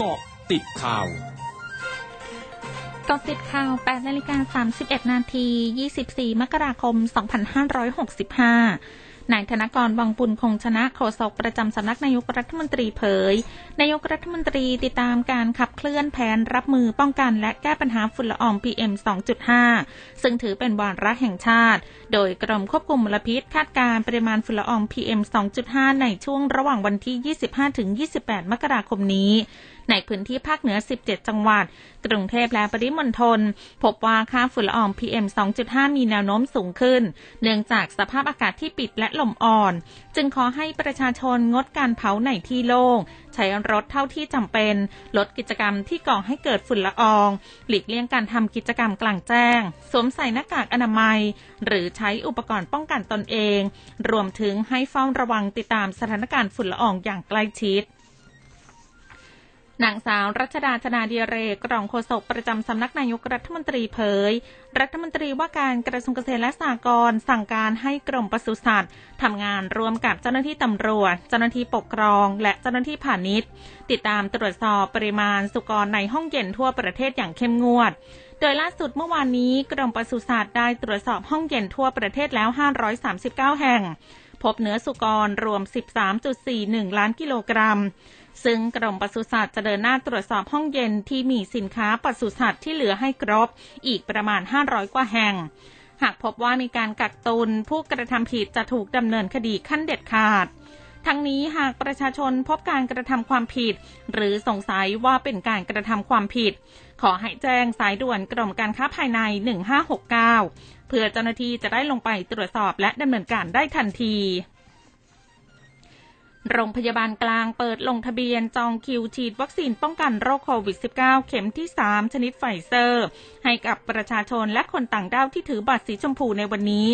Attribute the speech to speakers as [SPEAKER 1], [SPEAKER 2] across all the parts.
[SPEAKER 1] กาะติดข่าว
[SPEAKER 2] กาะติดข่าว 8 นาฬิกา 31 นาที 24 มกราคม 2565 นายธนกรวังปุลคงชนะโฆษกประจำสำนักนายกรัฐมนตรีเผย นายกรัฐมนตรีติดตามการขับเคลื่อนแผนรับมือป้องกันและแก้ปัญหาฝุ่นละออง PM 2.5 ซึ่งถือเป็นวาระแห่งชาติ โดยกรมควบคุมมลพิษคาดการปริมาณฝุ่นละออง PM 2.5 ในช่วงระหว่างวันที่ 25-28 มกราคมนี้ในพื้นที่ภาคเหนือ 17 จังหวัด กรุงเทพและปริมณฑล พบว่าค่าฝุ่นละออง PM 2.5 มีแนวโน้มสูงขึ้น เนื่องจากสภาพอากาศที่ปิดและลมอ่อน จึงขอให้ประชาชนงดการเผาในที่โล่งใช้รถเท่าที่จำเป็น ลดกิจกรรมที่ก่อให้เกิดฝุ่นละออง หลีกเลี่ยงการทำกิจกรรมกลางแจ้ง สวมใส่หน้ากากอนามัย หรือใช้อุปกรณ์ป้องกันตนเอง รวมถึงให้เฝ้าระวังติดตามสถานการณ์ฝุ่นละอองอย่างใกล้ชิด นางสาวรัชดาชนาเดียเรกรองโฆษกประจำสำนักนายกรัฐมนตรีเผย รัฐมนตรีว่าการกระทรวงเกษตรและสหกรณ์สั่งการให้กรมปศุสัตว์ทำงานร่วมกับเจ้าหน้าที่ตำรวจ เจ้าหน้าที่ปกครอง และเจ้าหน้าที่ผ่าณิชย์ ติดตามตรวจสอบปริมาณสุกรในห้องเย็นทั่วประเทศอย่างเข้มงวดโดยล่าสุดเมื่อวานนี้กรมปศุสัตว์ได้ตรวจสอบห้องเย็นทั่วประเทศแล้ว 539 แห่ง พบเนื้อสุกรรวม 13.41 ล้านกิโลกรัม ซึ่งกรมปศุสัตว์จะเดินหน้าตรวจสอบห้องเย็นที่มีสินค้าปศุสัตว์ที่เหลือให้ครบ อีกประมาณ 500 กว่าแห่ง หากพบว่ามีการกักตุนผู้กระทำผิดจะถูกดำเนินคดีขั้นเด็ดขาด ทั้งนี้หากประชาชนพบการกระทำความผิด หรือสงสัยว่าเป็นการกระทำความผิด ขอให้แจ้งสายด่วนกรมการค้าภายใน 1569 เพื่อเจ้าหน้าที่จะได้ลงไปตรวจสอบและดำเนินการได้ทันทีโรงพยาบาลกลางเปิดลงทะเบียนจองคิวฉีดวัคซีนป้องกันโรคโควิด -19 เข็มที่ 3 ชนิดไฟเซอร์ ให้กับประชาชนและคนต่างด้าวที่ถือบัตรสีชมพูในวันนี้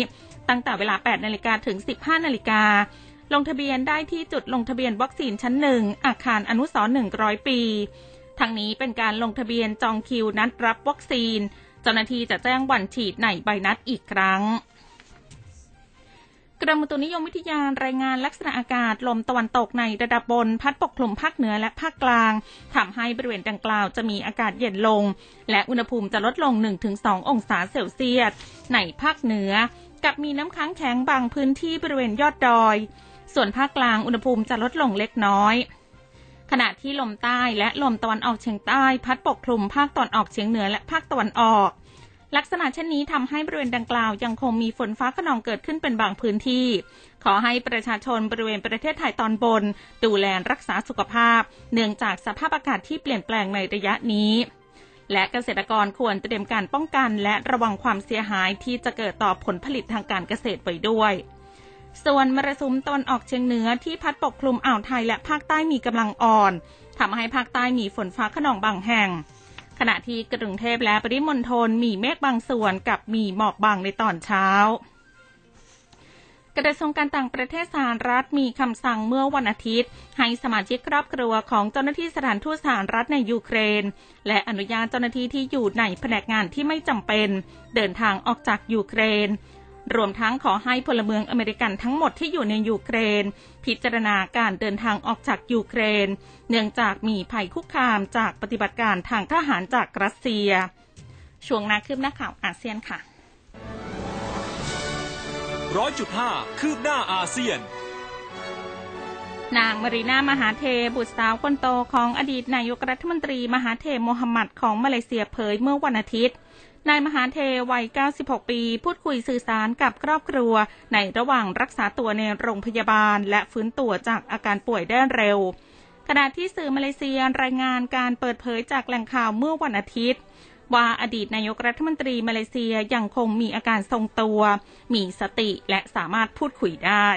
[SPEAKER 2] ตั้งแต่เวลา 8 นาฬิกาถึง 15 นาฬิกา ลงทะเบียนได้ที่จุดลงทะเบียนวัคซีนชั้นหนึ่งอาคารอนุสรณ์100ปีทั้งนี้เป็นการลงทะเบียนจองคิวนัดรับวัคซีน เจ้าหน้าที่จะแจ้งวันฉีดในใบนัดอีกครั้ง กรมอุตุนิยมวิทยารายงานลักษณะอากาศลมตะวันตกในระดับบนพัดปกคลุมภาคเหนือและภาคกลางทำให้บริเวณดังกล่าวจะมีอากาศเย็นลง และอุณหภูมิจะลดลง 1-2 องศาเซลเซียสในภาคเหนือ กับมีน้ำค้างแข็งบางพื้นที่บริเวณยอดดอย ส่วนภาคกลางอุณหภูมิจะลดลงเล็กน้อยขณะที่ลมใต้และลมตะวันออกเฉียงใต้พัดปกคลุมภาคตอนออกเฉียงเหนือและภาคตะวันออก ลักษณะเช่นนี้ทำให้บริเวณดังกล่าวยังคงมีฝนฟ้าขนองเกิดขึ้นเป็นบางพื้นที่ ขอให้ประชาชนบริเวณประเทศไทยตอนบน ดูแลรักษาสุขภาพ เนื่องจากสภาพอากาศที่เปลี่ยนแปลงในระยะนี้ และเกษตรกรควรเตรียมการป้องกัน และระวังความเสียหายที่จะเกิดต่อผลผลิตทางการเกษตรไว้ด้วย ส่วนมรสุมตนออกเฉียงเหนือที่พัดปกคลุมอ่าวไทยและภาคใต้มีกำลังอ่อนทำให้ภาคใต้มีฝนฟ้าขนองบางแห่ง ขณะที่กรุงเทพและปริมณฑลมีเมฆบางส่วนกับมีหมอกบางในตอนเช้ากระทรวงการต่างประเทศสหรัฐมีคำสั่งเมื่อวันอาทิตย์ ให้สมาชิกครอบครัวของเจ้าหน้าที่สถานทูตสหรัฐในยูเครน และอนุญาตเจ้าหน้าที่ที่อยู่ในแผนกงานที่ไม่จำเป็น เดินทางออกจากยูเครน รวมทั้งขอให้พลเมืองอเมริกันทั้งหมดที่อยู่ในยูเครน พิจารณาการเดินทางออกจากยูเครน เนื่องจากมีภัยคุกคามจากปฏิบัติการทางทหารจากรัสเซีย ช่วงหน้าคืบหน้าข่าวอาเซียนค่ะ
[SPEAKER 1] ร้อยจุดห้าคืบหน้าอาเซียน
[SPEAKER 2] นางมารีนามหาเธร์ บุตรสาวคนโตของอดีตนายกรัฐมนตรีมหาเธร์ โมฮัมหมัดของมาเลเซียเผยเมื่อวันอาทิตย์ นายมหาเธร์ วัย 96 ปี พูดคุยสื่อสารกับครอบครัว ในระหว่างรักษาตัวในโรงพยาบาล และฟื้นตัวจากอาการป่วยได้เร็ว ขณะที่สื่อมาเลเซียรายงานการเปิดเผยจากแหล่งข่าวเมื่อวันอาทิตย์ว่าอดีตนายกรัฐมนตรีมาเลเซียยังคงมีอาการทรงตัว มีสติและสามารถพูดคุยได้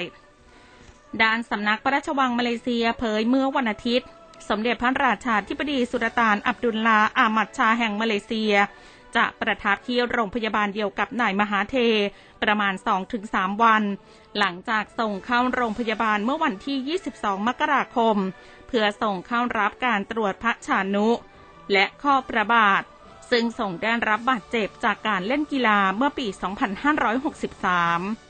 [SPEAKER 2] ด้านสำนักพระราชวังมาเลเซียเผยเมื่อวันอาทิตย์ สมเด็จพระราชาธิบดีสุลต่านอับดุลลาอามัดชาแห่งมาเลเซีย จะประทับที่โรงพยาบาลเดียวกับนายมหาเท ประมาณ 2-3 วัน หลังจากส่งเข้าโรงพยาบาลเมื่อวันที่ 22 มกราคม เพื่อส่งเข้ารับการตรวจพระชานุ และข้อประบาท ซึ่งส่งได้รับบาดเจ็บจากการเล่นกีฬาเมื่อปี 2563